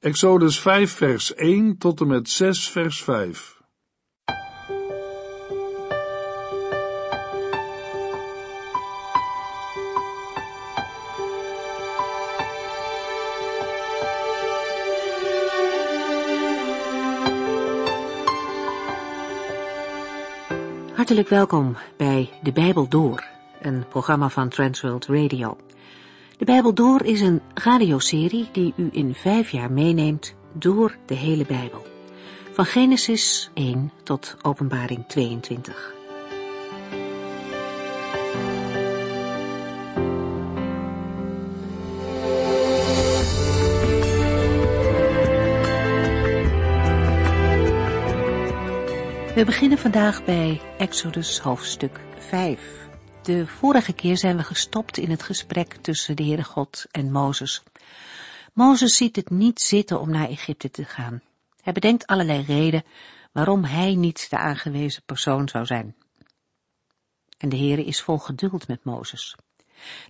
Exodus 5 vers 1 tot en met 6 vers 5. Hartelijk welkom bij De Bijbel Door, een programma van Transworld Radio. De Bijbel Door is een radioserie die u in vijf jaar meeneemt door de hele Bijbel. Van Genesis 1 tot Openbaring 22. We beginnen vandaag bij Exodus hoofdstuk 5. De vorige keer zijn we gestopt in het gesprek tussen de Heere God en Mozes. Mozes ziet het niet zitten om naar Egypte te gaan. Hij bedenkt allerlei redenen waarom hij niet de aangewezen persoon zou zijn. En de Heere is vol geduld met Mozes.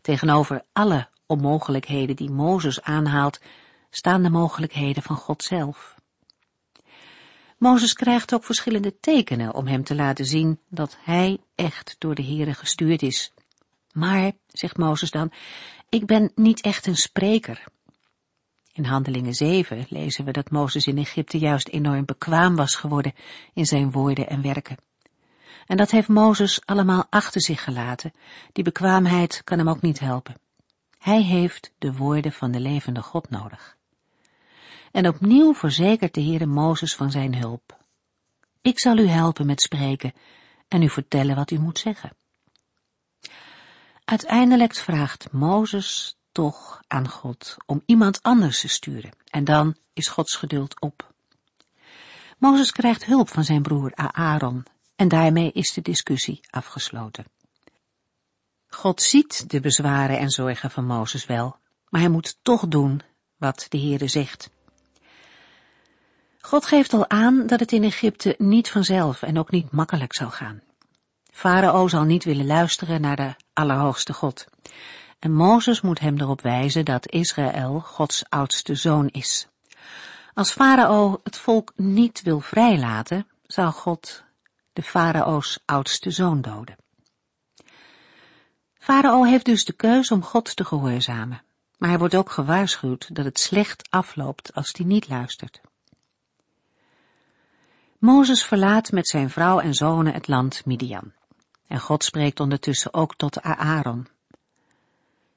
Tegenover alle onmogelijkheden die Mozes aanhaalt, staan de mogelijkheden van God zelf. Mozes krijgt ook verschillende tekenen om hem te laten zien dat hij echt door de Heere gestuurd is. Maar, zegt Mozes dan, ik ben niet echt een spreker. In Handelingen 7 lezen we dat Mozes in Egypte juist enorm bekwaam was geworden in zijn woorden en werken. En dat heeft Mozes allemaal achter zich gelaten. Die bekwaamheid kan hem ook niet helpen. Hij heeft de woorden van de levende God nodig. En opnieuw verzekert de Heere Mozes van zijn hulp. Ik zal u helpen met spreken en u vertellen wat u moet zeggen. Uiteindelijk vraagt Mozes toch aan God om iemand anders te sturen en dan is Gods geduld op. Mozes krijgt hulp van zijn broer Aaron en daarmee is de discussie afgesloten. God ziet de bezwaren en zorgen van Mozes wel, maar hij moet toch doen wat de Heere zegt. God geeft al aan dat het in Egypte niet vanzelf en ook niet makkelijk zal gaan. Farao zal niet willen luisteren naar de Allerhoogste God. En Mozes moet hem erop wijzen dat Israël Gods oudste zoon is. Als Farao het volk niet wil vrijlaten, zal God de Farao's oudste zoon doden. Farao heeft dus de keus om God te gehoorzamen, maar hij wordt ook gewaarschuwd dat het slecht afloopt als hij niet luistert. Mozes verlaat met zijn vrouw en zonen het land Midian. En God spreekt ondertussen ook tot Aaron.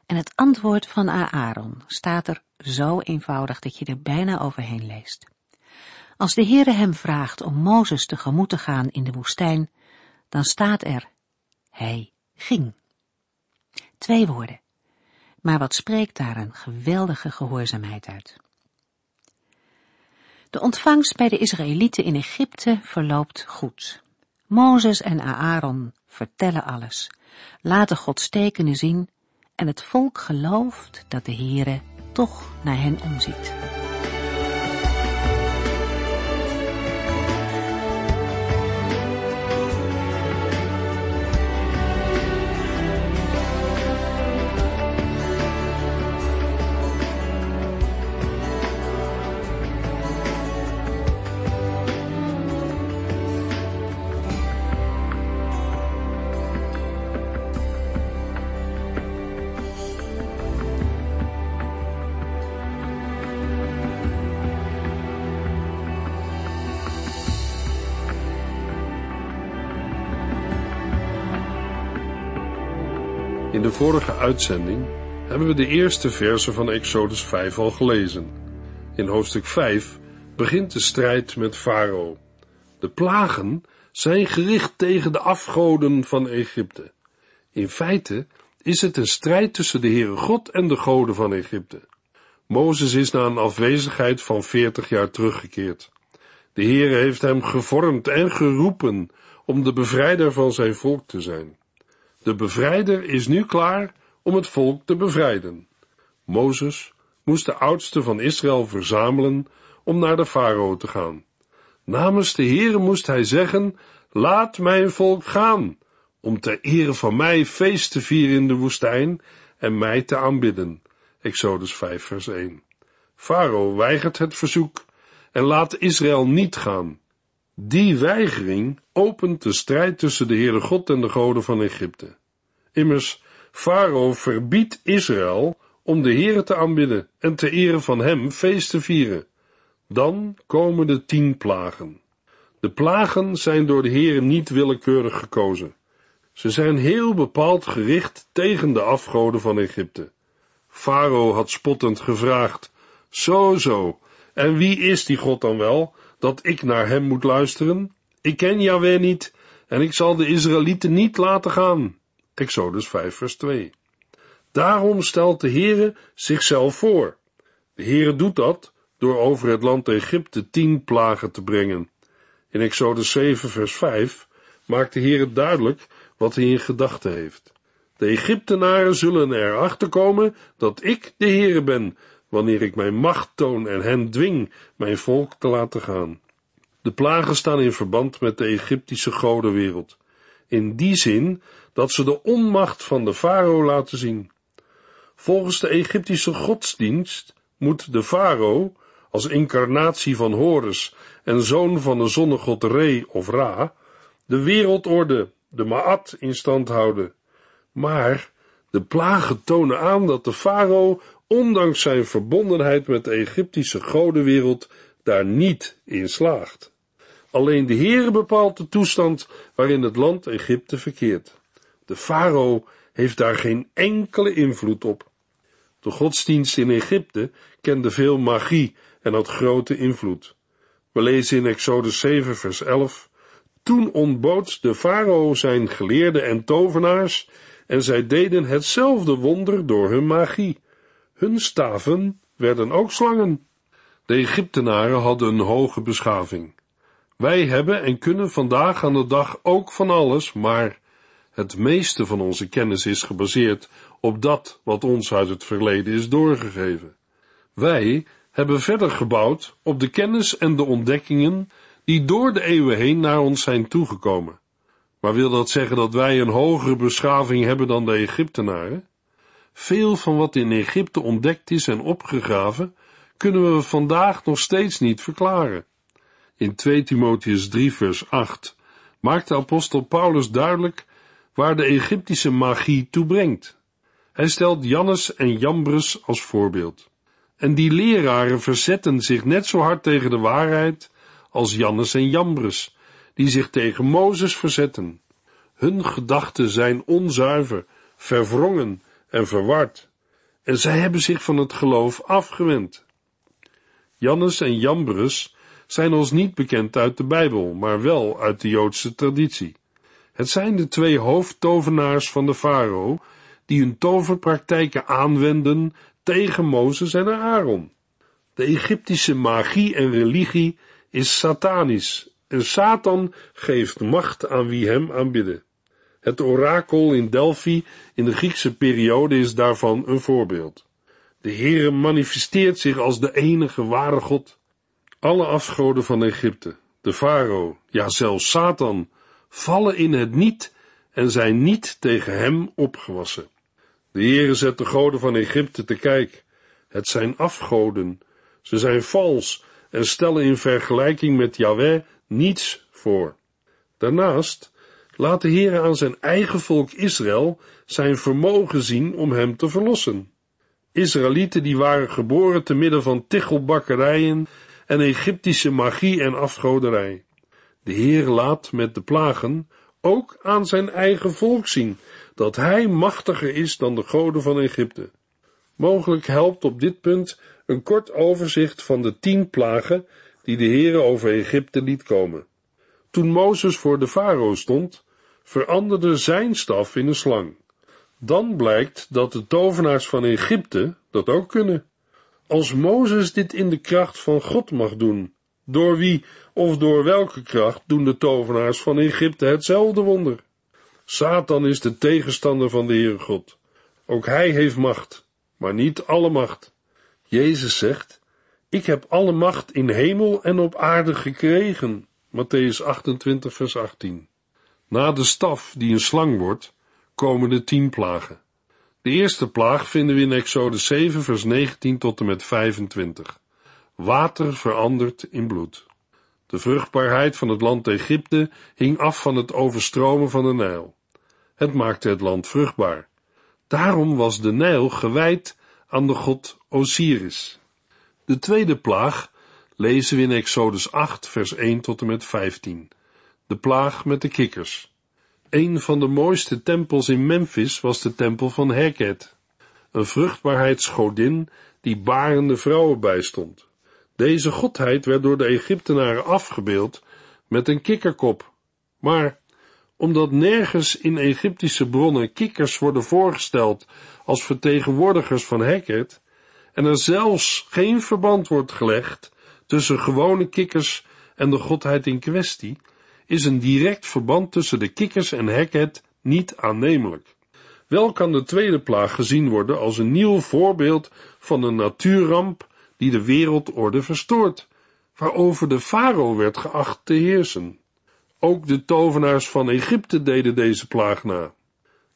En het antwoord van Aaron staat er zo eenvoudig dat je er bijna overheen leest. Als de Heere hem vraagt om Mozes tegemoet te gaan in de woestijn, dan staat er, hij ging. Twee woorden. Maar wat spreekt daar een geweldige gehoorzaamheid uit. De ontvangst bij de Israëlieten in Egypte verloopt goed. Mozes en Aaron vertellen alles, laten Gods tekenen zien en het volk gelooft dat de Heere toch naar hen omziet. In de vorige uitzending hebben we de eerste verse van Exodus 5 al gelezen. In hoofdstuk 5 begint de strijd met Farao. De plagen zijn gericht tegen de afgoden van Egypte. In feite is het een strijd tussen de Heere God en de goden van Egypte. Mozes is na een afwezigheid van veertig jaar teruggekeerd. De Heere heeft hem gevormd en geroepen om de bevrijder van zijn volk te zijn. De bevrijder is nu klaar om het volk te bevrijden. Mozes moest de oudsten van Israël verzamelen om naar de farao te gaan. Namens de Heere moest hij zeggen, laat mijn volk gaan, om ter ere van mij feest te vieren in de woestijn en mij te aanbidden. Exodus 5 vers 1. Farao weigert het verzoek en laat Israël niet gaan. Die weigering opent de strijd tussen de Heere God en de goden van Egypte. Immers, Farao verbiedt Israël om de Heere te aanbidden en te eren van hem feest te vieren. Dan komen de tien plagen. De plagen zijn door de Heere niet willekeurig gekozen. Ze zijn heel bepaald gericht tegen de afgoden van Egypte. Farao had spottend gevraagd, zo zo, en wie is die God dan wel, dat ik naar hem moet luisteren? Ik ken Yahweh niet, en ik zal de Israëlieten niet laten gaan. Exodus 5 vers 2. Daarom stelt de Heere zichzelf voor. De Heere doet dat door over het land Egypte tien plagen te brengen. In Exodus 7 vers 5 maakt de Heere duidelijk wat hij in gedachten heeft. De Egyptenaren zullen erachter komen dat ik de Heere ben, wanneer ik mijn macht toon en hen dwing mijn volk te laten gaan. De plagen staan in verband met de Egyptische godenwereld, in die zin dat ze de onmacht van de farao laten zien. Volgens de Egyptische godsdienst moet de farao, als incarnatie van Horus en zoon van de zonnegod Re of Ra, de wereldorde, de Maat, in stand houden. Maar de plagen tonen aan dat de farao, ondanks zijn verbondenheid met de Egyptische godenwereld, daar niet in slaagt. Alleen de Heere bepaalt de toestand waarin het land Egypte verkeert. De farao heeft daar geen enkele invloed op. De godsdienst in Egypte kende veel magie en had grote invloed. We lezen in Exodus 7 vers 11 Toen ontbood de farao zijn geleerden en tovenaars en zij deden hetzelfde wonder door hun magie. Hun staven werden ook slangen. De Egyptenaren hadden een hoge beschaving. Wij hebben en kunnen vandaag aan de dag ook van alles, maar het meeste van onze kennis is gebaseerd op dat wat ons uit het verleden is doorgegeven. Wij hebben verder gebouwd op de kennis en de ontdekkingen die door de eeuwen heen naar ons zijn toegekomen. Maar wil dat zeggen dat wij een hogere beschaving hebben dan de Egyptenaren? Veel van wat in Egypte ontdekt is en opgegraven, kunnen we vandaag nog steeds niet verklaren. In 2 Timotheus 3 vers 8 maakt de apostel Paulus duidelijk waar de Egyptische magie toe brengt. Hij stelt Jannes en Jambres als voorbeeld. En die leraren verzetten zich net zo hard tegen de waarheid als Jannes en Jambres, die zich tegen Mozes verzetten. Hun gedachten zijn onzuiver, verwrongen en verward, en zij hebben zich van het geloof afgewend. Jannes en Jambres zijn ons niet bekend uit de Bijbel, maar wel uit de Joodse traditie. Het zijn de twee hoofdtovenaars van de farao, die hun toverpraktijken aanwenden tegen Mozes en Aaron. De Egyptische magie en religie is satanisch en Satan geeft macht aan wie hem aanbidden. Het orakel in Delphi in de Griekse periode is daarvan een voorbeeld. De Heere manifesteert zich als de enige ware God. Alle afgoden van Egypte, de farao, ja zelfs Satan, vallen in het niet en zijn niet tegen hem opgewassen. De Heere zet de goden van Egypte te kijk. Het zijn afgoden. Ze zijn vals en stellen in vergelijking met Yahweh niets voor. Daarnaast laat de Heere aan zijn eigen volk Israël zijn vermogen zien om hem te verlossen. Israëlieten die waren geboren te midden van tichelbakkerijen en Egyptische magie en afgoderij. De Heer laat met de plagen ook aan zijn eigen volk zien dat hij machtiger is dan de goden van Egypte. Mogelijk helpt op dit punt een kort overzicht van de tien plagen die de Heere over Egypte liet komen. Toen Mozes voor de farao stond, veranderde zijn staf in een slang. Dan blijkt dat de tovenaars van Egypte dat ook kunnen. Als Mozes dit in de kracht van God mag doen, door wie of door welke kracht doen de tovenaars van Egypte hetzelfde wonder? Satan is de tegenstander van de Heere God. Ook hij heeft macht, maar niet alle macht. Jezus zegt, ik heb alle macht in hemel en op aarde gekregen. Matthäus 28 vers 18. Na de staf die een slang wordt, komen de tien plagen. De eerste plaag vinden we in Exode 7, vers 19 tot en met 25. Water verandert in bloed. De vruchtbaarheid van het land Egypte hing af van het overstromen van de Nijl. Het maakte het land vruchtbaar. Daarom was de Nijl gewijd aan de god Osiris. De tweede plaag lezen we in Exodus 8, vers 1 tot en met 15. De plaag met de kikkers. Een van de mooiste tempels in Memphis was de tempel van Heket, een vruchtbaarheidsgodin die barende vrouwen bijstond. Deze godheid werd door de Egyptenaren afgebeeld met een kikkerkop. Maar omdat nergens in Egyptische bronnen kikkers worden voorgesteld als vertegenwoordigers van Heket, en er zelfs geen verband wordt gelegd tussen gewone kikkers en de godheid in kwestie, is een direct verband tussen de kikkers en Heket niet aannemelijk. Wel kan de tweede plaag gezien worden als een nieuw voorbeeld van een natuurramp die de wereldorde verstoort, waarover de farao werd geacht te heersen. Ook de tovenaars van Egypte deden deze plaag na.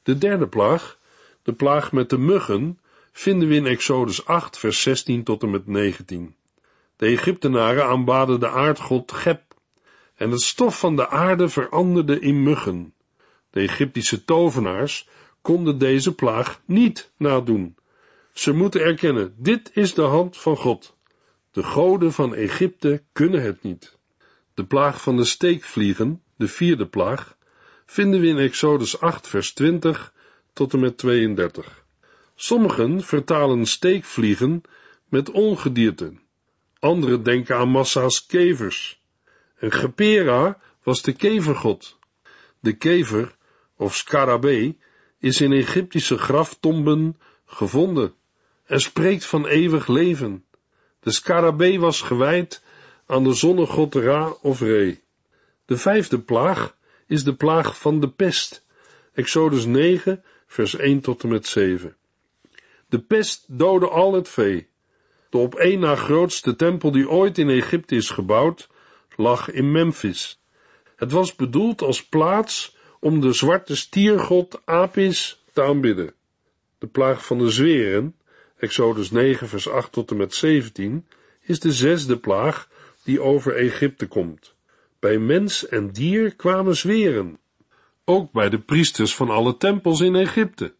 De derde plaag, de plaag met de muggen, vinden we in Exodus 8, vers 16 tot en met 19. De Egyptenaren aanbaden de aardgod Geb, en het stof van de aarde veranderde in muggen. De Egyptische tovenaars konden deze plaag niet nadoen. Ze moeten erkennen, dit is de hand van God. De goden van Egypte kunnen het niet. De plaag van de steekvliegen, de vierde plaag, vinden we in Exodus 8, vers 20 tot en met 32. Sommigen vertalen steekvliegen met ongedierten. Anderen denken aan massa's kevers. En Gepera was de kevergod. De kever, of scarabee, is in Egyptische graftomben gevonden en spreekt van eeuwig leven. De scarabee was gewijd aan de zonnegod Ra of Re. De vijfde plaag is de plaag van de pest. Exodus 9, vers 1 tot en met 7. De pest doodde al het vee. De op één na grootste tempel die ooit in Egypte is gebouwd, lag in Memphis. Het was bedoeld als plaats om de zwarte stiergod Apis te aanbidden. De plaag van de zweren, Exodus 9 vers 8 tot en met 17, is de zesde plaag die over Egypte komt. Bij mens en dier kwamen zweren. Ook bij de priesters van alle tempels in Egypte.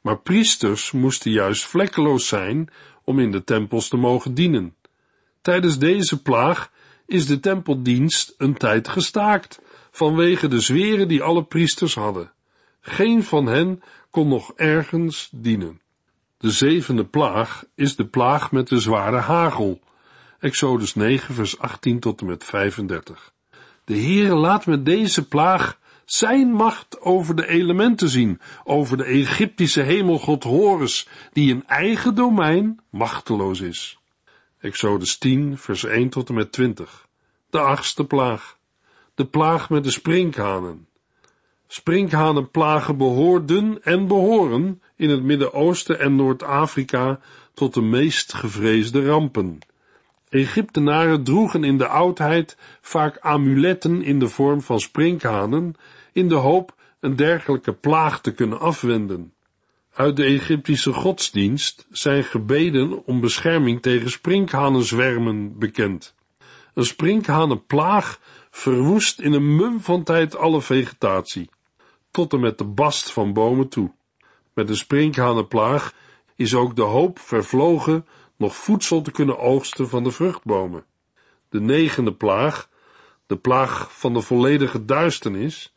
Maar priesters moesten juist vlekkeloos zijn om in de tempels te mogen dienen. Tijdens deze plaag is de tempeldienst een tijd gestaakt, vanwege de zweren die alle priesters hadden. Geen van hen kon nog ergens dienen. De zevende plaag is de plaag met de zware hagel. Exodus 9, vers 18 tot en met 35. De Heere laat met deze plaag zijn macht over de elementen zien, over de Egyptische hemelgod Horus, die in eigen domein machteloos is. Exodus 10, vers 1 tot en met 20. De achtste plaag. De plaag met de sprinkhanen. Sprinkhanenplagen behoorden en behoren in het Midden-Oosten en Noord-Afrika tot de meest gevreesde rampen. Egyptenaren droegen in de oudheid vaak amuletten in de vorm van sprinkhanen, in de hoop een dergelijke plaag te kunnen afwenden. Uit de Egyptische godsdienst zijn gebeden om bescherming tegen sprinkhanenzwermen bekend. Een sprinkhanenplaag verwoest in een mum van tijd alle vegetatie, tot en met de bast van bomen toe. Met de sprinkhanenplaag is ook de hoop vervlogen nog voedsel te kunnen oogsten van de vruchtbomen. De negende plaag, de plaag van de volledige duisternis,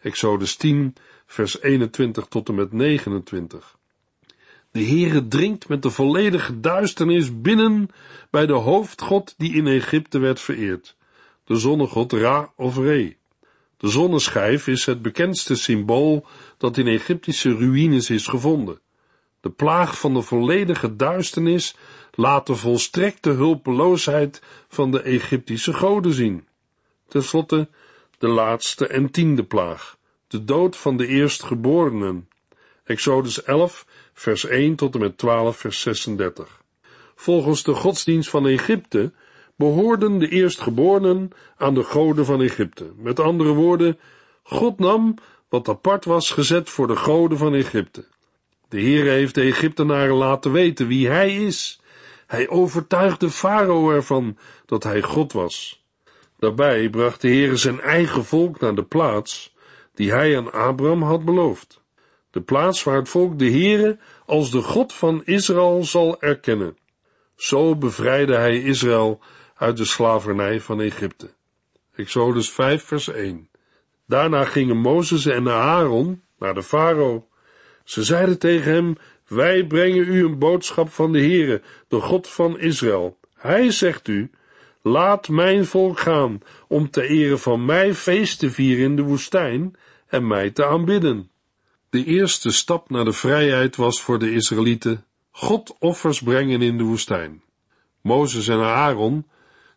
Exodus 10, vers 21 tot en met 29. De Heere dringt met de volledige duisternis binnen bij de hoofdgod die in Egypte werd vereerd, de zonnegod Ra of Re. De zonneschijf is het bekendste symbool dat in Egyptische ruïnes is gevonden. De plaag van de volledige duisternis laat de volstrekte hulpeloosheid van de Egyptische goden zien. Ten slotte de laatste en tiende plaag, de dood van de eerstgeborenen. Exodus 11, vers 1 tot en met 12, vers 36. Volgens de godsdienst van Egypte behoorden de eerstgeborenen aan de goden van Egypte. Met andere woorden, God nam wat apart was gezet voor de goden van Egypte. De Heere heeft de Egyptenaren laten weten wie hij is. Hij overtuigde Farao ervan dat hij God was. Daarbij bracht de Heere zijn eigen volk naar de plaats die hij aan Abraham had beloofd. De plaats waar het volk de Heere als de God van Israël zal erkennen. Zo bevrijdde hij Israël uit de slavernij van Egypte. Exodus 5 vers 1 Daarna gingen Mozes en Aaron naar de farao. Ze zeiden tegen hem, wij brengen u een boodschap van de Heere, de God van Israël. Hij zegt u, laat mijn volk gaan, om te ere van mij feest te vieren in de woestijn en mij te aanbidden. De eerste stap naar de vrijheid was voor de Israëlieten God offers brengen in de woestijn. Mozes en Aaron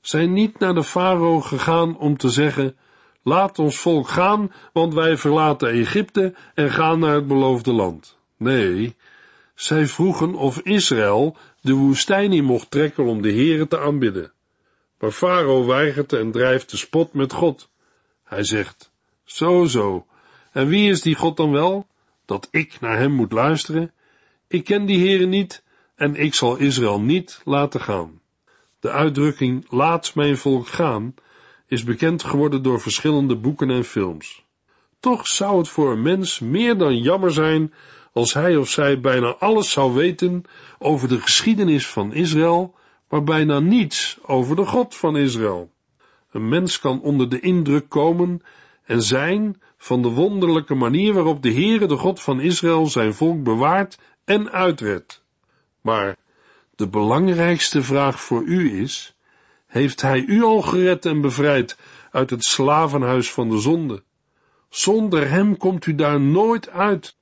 zijn niet naar de farao gegaan om te zeggen, laat ons volk gaan, want wij verlaten Egypte en gaan naar het beloofde land. Nee, zij vroegen of Israël de woestijn in mocht trekken om de Heere te aanbidden. Maar Farao weigert en drijft de spot met God. Hij zegt, zo zo, en wie is die God dan wel, dat ik naar hem moet luisteren? Ik ken die Heere niet, en ik zal Israël niet laten gaan. De uitdrukking laat mijn volk gaan is bekend geworden door verschillende boeken en films. Toch zou het voor een mens meer dan jammer zijn als hij of zij bijna alles zou weten over de geschiedenis van Israël, maar bijna niets over de God van Israël. Een mens kan onder de indruk komen en zijn van de wonderlijke manier waarop de Heere, de God van Israël, zijn volk bewaart en uitredt. Maar de belangrijkste vraag voor u is, heeft Hij u al gered en bevrijd uit het slavenhuis van de zonde? Zonder Hem komt u daar nooit uit.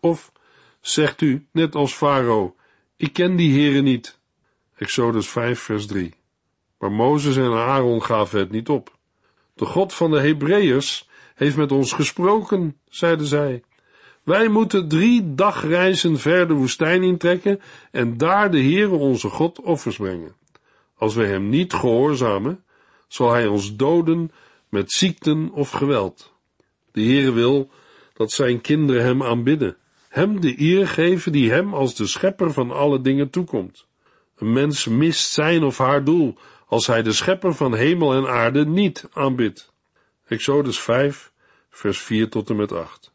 Of zegt u, net als Farao, ik ken die Heere niet. Exodus 5 vers 3. Maar Mozes en Aaron gaven het niet op. De God van de Hebreeërs heeft met ons gesproken, zeiden zij. Wij moeten drie dagreizen ver de woestijn intrekken en daar de Heere onze God offers brengen. Als wij hem niet gehoorzamen, zal hij ons doden met ziekten of geweld. De Heere wil dat zijn kinderen hem aanbidden, hem de eer geven die hem als de schepper van alle dingen toekomt. Een mens mist zijn of haar doel als hij de schepper van hemel en aarde niet aanbidt. Exodus 5, vers 4 tot en met 8.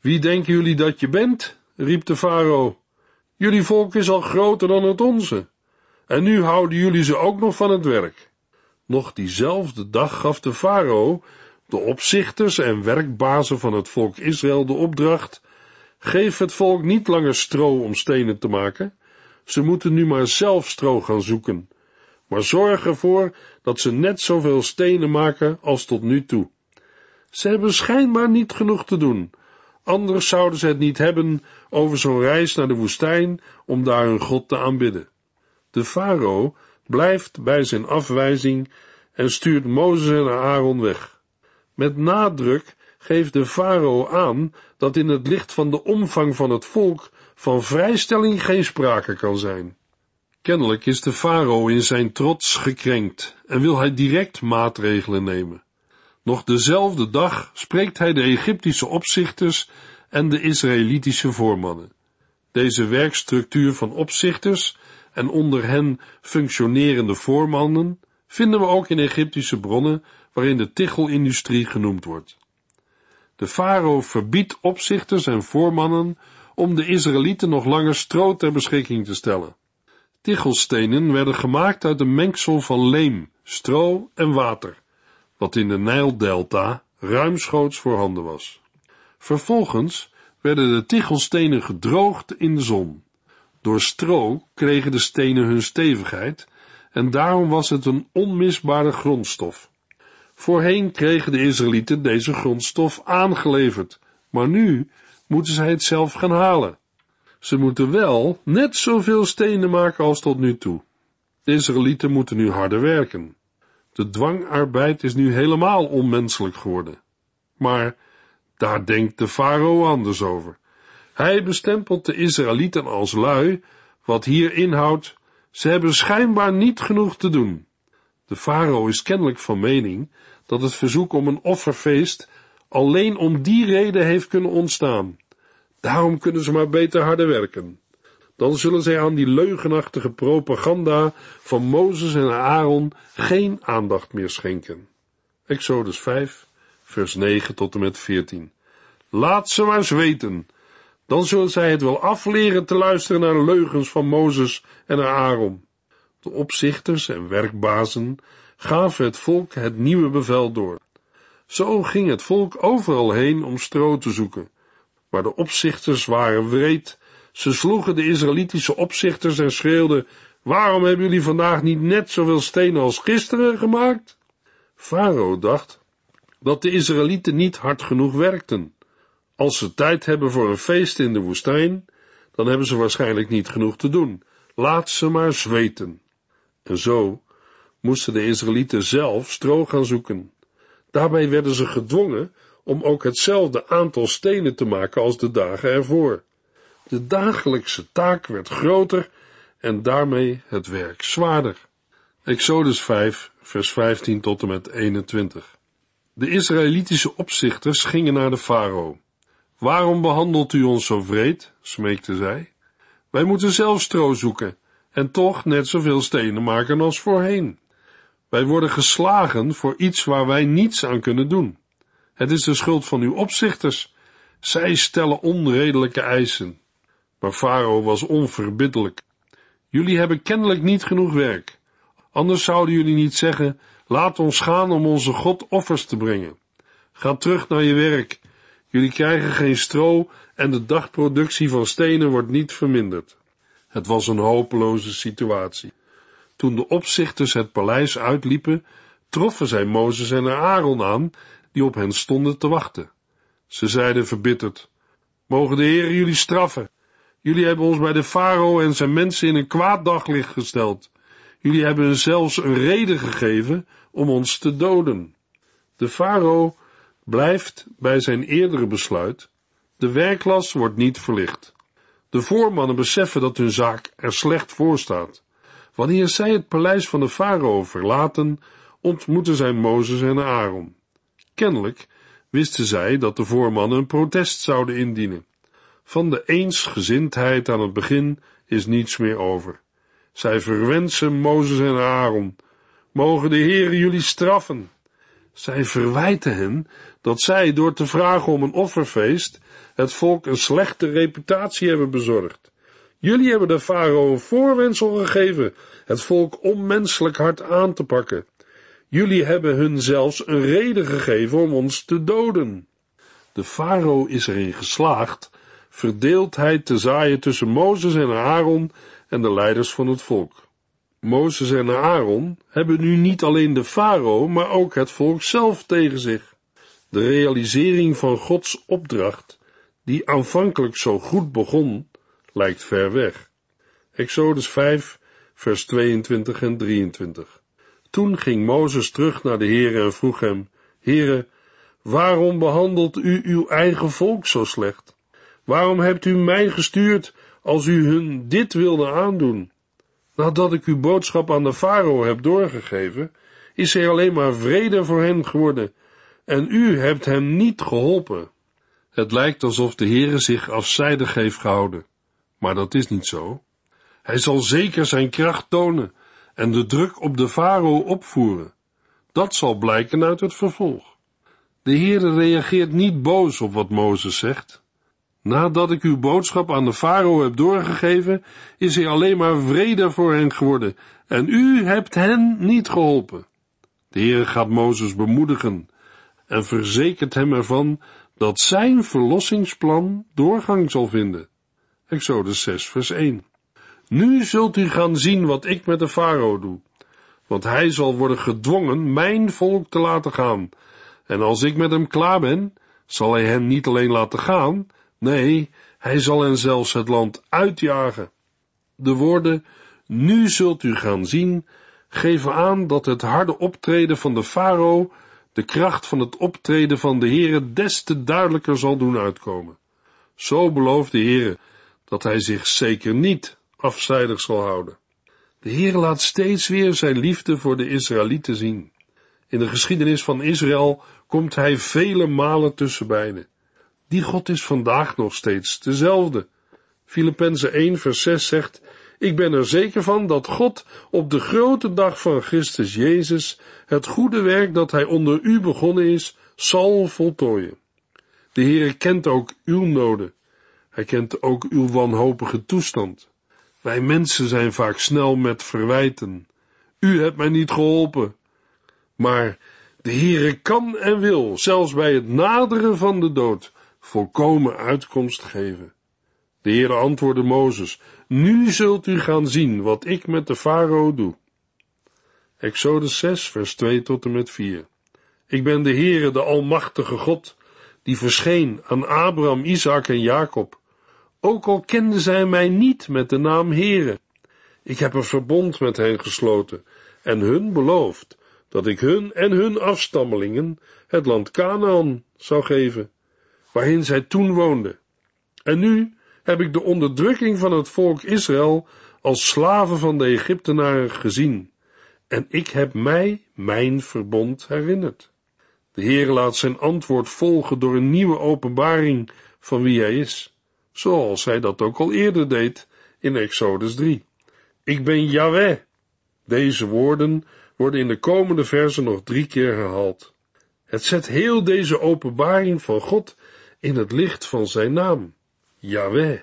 Wie denken jullie dat je bent? riep de farao. Jullie volk is al groter dan het onze. En nu houden jullie ze ook nog van het werk. Nog diezelfde dag gaf de farao de opzichters en werkbazen van het volk Israël de opdracht: geef het volk niet langer stro om stenen te maken. Ze moeten nu maar zelf stro gaan zoeken. Maar zorg ervoor dat ze net zoveel stenen maken als tot nu toe. Ze hebben schijnbaar niet genoeg te doen. Anders zouden ze het niet hebben over zo'n reis naar de woestijn om daar hun God te aanbidden. De farao blijft bij zijn afwijzing en stuurt Mozes en Aaron weg. Met nadruk geeft de farao aan dat in het licht van de omvang van het volk van vrijstelling geen sprake kan zijn. Kennelijk is de farao in zijn trots gekrenkt en wil hij direct maatregelen nemen. Nog dezelfde dag spreekt hij de Egyptische opzichters en de Israëlitische voormannen. Deze werkstructuur van opzichters en onder hen functionerende voormannen vinden we ook in Egyptische bronnen waarin de tichelindustrie genoemd wordt. De farao verbiedt opzichters en voormannen om de Israëlieten nog langer stro ter beschikking te stellen. Tichelstenen werden gemaakt uit een mengsel van leem, stro en water, wat in de Nijldelta ruimschoots voorhanden was. Vervolgens werden de tichelstenen gedroogd in de zon. Door stro kregen de stenen hun stevigheid en daarom was het een onmisbare grondstof. Voorheen kregen de Israëlieten deze grondstof aangeleverd, maar nu moeten zij het zelf gaan halen. Ze moeten wel net zoveel stenen maken als tot nu toe. De Israëlieten moeten nu harder werken. De dwangarbeid is nu helemaal onmenselijk geworden. Maar daar denkt de farao anders over. Hij bestempelt de Israëlieten als lui, wat hier inhoudt, ze hebben schijnbaar niet genoeg te doen. De farao is kennelijk van mening dat het verzoek om een offerfeest alleen om die reden heeft kunnen ontstaan. Daarom kunnen ze maar beter harder werken. Dan zullen zij aan die leugenachtige propaganda van Mozes en Aaron geen aandacht meer schenken. Exodus 5, vers 9 tot en met 14. Laat ze maar eens weten. Dan zullen zij het wel afleren te luisteren naar leugens van Mozes en Aaron. De opzichters en werkbazen gaven het volk het nieuwe bevel door. Zo ging het volk overal heen om stro te zoeken. Maar de opzichters waren wreed. Ze sloegen de Israëlitische opzichters en schreeuwden: Waarom hebben jullie vandaag niet net zoveel stenen als gisteren gemaakt? Farao dacht dat de Israëlieten niet hard genoeg werkten. Als ze tijd hebben voor een feest in de woestijn, dan hebben ze waarschijnlijk niet genoeg te doen. Laat ze maar zweten. En zo moesten de Israëlieten zelf stro gaan zoeken. Daarbij werden ze gedwongen om ook hetzelfde aantal stenen te maken als de dagen ervoor. De dagelijkse taak werd groter en daarmee het werk zwaarder. Exodus 5, vers 15 tot en met 21. De Israëlitische opzichters gingen naar de farao. Waarom behandelt u ons zo vreed? smeekte zij. Wij moeten zelf stro zoeken en toch net zoveel stenen maken als voorheen. Wij worden geslagen voor iets waar wij niets aan kunnen doen. Het is de schuld van uw opzichters. Zij stellen onredelijke eisen. Maar Farao was onverbiddelijk. Jullie hebben kennelijk niet genoeg werk. Anders zouden jullie niet zeggen: laat ons gaan om onze God offers te brengen. Ga terug naar je werk. Jullie krijgen geen stro en de dagproductie van stenen wordt niet verminderd. Het was een hopeloze situatie. Toen de opzichters het paleis uitliepen, troffen zij Mozes en Aaron aan, die op hen stonden te wachten. Ze zeiden verbitterd, mogen de Heer jullie straffen. Jullie hebben ons bij de farao en zijn mensen in een kwaad daglicht gesteld. Jullie hebben zelfs een reden gegeven om ons te doden. De farao blijft bij zijn eerdere besluit. De werklast wordt niet verlicht. De voormannen beseffen dat hun zaak er slecht voor staat. Wanneer zij het paleis van de farao verlaten, ontmoeten zij Mozes en Aaron. Kennelijk wisten zij dat de voormannen een protest zouden indienen. Van de eensgezindheid aan het begin is niets meer over. Zij verwensen Mozes en Aaron. Mogen de Heere jullie straffen. Zij verwijten hen dat zij door te vragen om een offerfeest het volk een slechte reputatie hebben bezorgd. Jullie hebben de farao een voorwendsel gegeven het volk onmenselijk hard aan te pakken. Jullie hebben hun zelfs een reden gegeven om ons te doden. De farao is erin geslaagd verdeeldheid te zaaien tussen Mozes en Aaron en de leiders van het volk. Mozes en Aaron hebben nu niet alleen de farao, maar ook het volk zelf tegen zich. De realisering van Gods opdracht, die aanvankelijk zo goed begon, lijkt ver weg. Exodus 5, vers 22 en 23. Toen ging Mozes terug naar de Heere en vroeg hem, Heere, waarom behandelt u uw eigen volk zo slecht? Waarom hebt u mij gestuurd als u hun dit wilde aandoen? Nadat ik uw boodschap aan de farao heb doorgegeven, is hij alleen maar vrede voor hen geworden, en u hebt hem niet geholpen. Het lijkt alsof de Heere zich afzijdig heeft gehouden, maar dat is niet zo. Hij zal zeker zijn kracht tonen en de druk op de farao opvoeren. Dat zal blijken uit het vervolg. De Heere reageert niet boos op wat Mozes zegt. Nadat ik uw boodschap aan de farao heb doorgegeven, is hij alleen maar vrede voor hen geworden, en u hebt hen niet geholpen. De Heere gaat Mozes bemoedigen en verzekert hem ervan dat zijn verlossingsplan doorgang zal vinden. Exodus 6 vers 1 Nu zult u gaan zien wat ik met de farao doe, want hij zal worden gedwongen mijn volk te laten gaan, en als ik met hem klaar ben, zal hij hen niet alleen laten gaan, Nee, hij zal hen zelfs het land uitjagen. De woorden, nu zult u gaan zien, geven aan dat het harde optreden van de farao de kracht van het optreden van de Heere des te duidelijker zal doen uitkomen. Zo belooft de Heere dat hij zich zeker niet afzijdig zal houden. De Heere laat steeds weer zijn liefde voor de Israëlieten zien. In de geschiedenis van Israël komt hij vele malen tussen beiden. Die God is vandaag nog steeds dezelfde. Filippenzen 1 vers 6 zegt, ik ben er zeker van dat God op de grote dag van Christus Jezus het goede werk dat hij onder u begonnen is, zal voltooien. De Heere kent ook uw noden. Hij kent ook uw wanhopige toestand. Wij mensen zijn vaak snel met verwijten. U hebt mij niet geholpen. Maar de Heere kan en wil, zelfs bij het naderen van de dood, volkomen uitkomst geven. De Heere antwoordde Mozes, nu zult u gaan zien wat ik met de farao doe. Exodus 6, vers 2 tot en met 4. Ik ben de Heere, de Almachtige God, die verscheen aan Abraham, Isaac en Jacob, ook al kenden zij mij niet met de naam Heere. Ik heb een verbond met hen gesloten en hun beloofd dat ik hun en hun afstammelingen het land Canaan zou geven, waarin zij toen woonden. En nu heb ik de onderdrukking van het volk Israël als slaven van de Egyptenaren gezien, en ik heb mij mijn verbond herinnerd. De Heer laat zijn antwoord volgen door een nieuwe openbaring van wie hij is, zoals hij dat ook al eerder deed in Exodus 3. Ik ben Yahweh. Deze woorden worden in de komende versen nog drie keer herhaald. Het zet heel deze openbaring van God in het licht van zijn naam, Yahweh.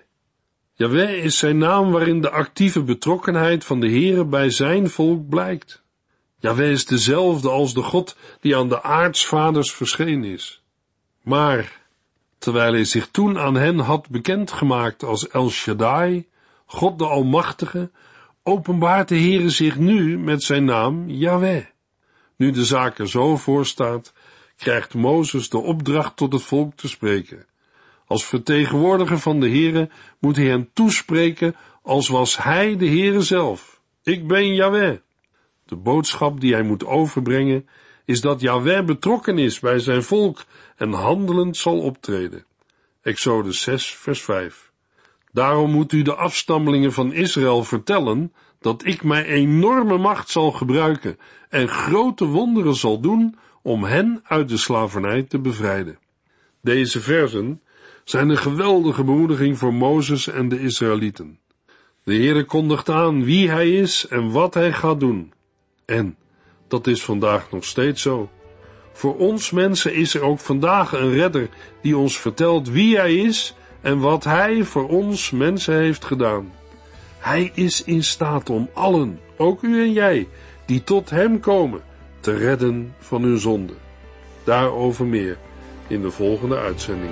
Yahweh is zijn naam waarin de actieve betrokkenheid van de Heere bij zijn volk blijkt. Yahweh is dezelfde als de God die aan de aartsvaders verschenen is. Maar, terwijl hij zich toen aan hen had bekendgemaakt als El Shaddai, God de Almachtige, openbaart de Heere zich nu met zijn naam Yahweh. Nu de zaak er zo voor staat, krijgt Mozes de opdracht tot het volk te spreken. Als vertegenwoordiger van de Heere moet hij hen toespreken als was hij de Heere zelf. Ik ben Yahweh. De boodschap die hij moet overbrengen is dat Yahweh betrokken is bij zijn volk en handelend zal optreden. Exodus 6 vers 5 Daarom moet u de afstammelingen van Israël vertellen dat ik mijn enorme macht zal gebruiken en grote wonderen zal doen om hen uit de slavernij te bevrijden. Deze versen zijn een geweldige bemoediging voor Mozes en de Israëlieten. De Heere kondigt aan wie hij is en wat hij gaat doen. En dat is vandaag nog steeds zo. Voor ons mensen is er ook vandaag een redder die ons vertelt wie hij is en wat hij voor ons mensen heeft gedaan. Hij is in staat om allen, ook u en jij, die tot hem komen, te redden van hun zonde. Daarover meer in de volgende uitzending.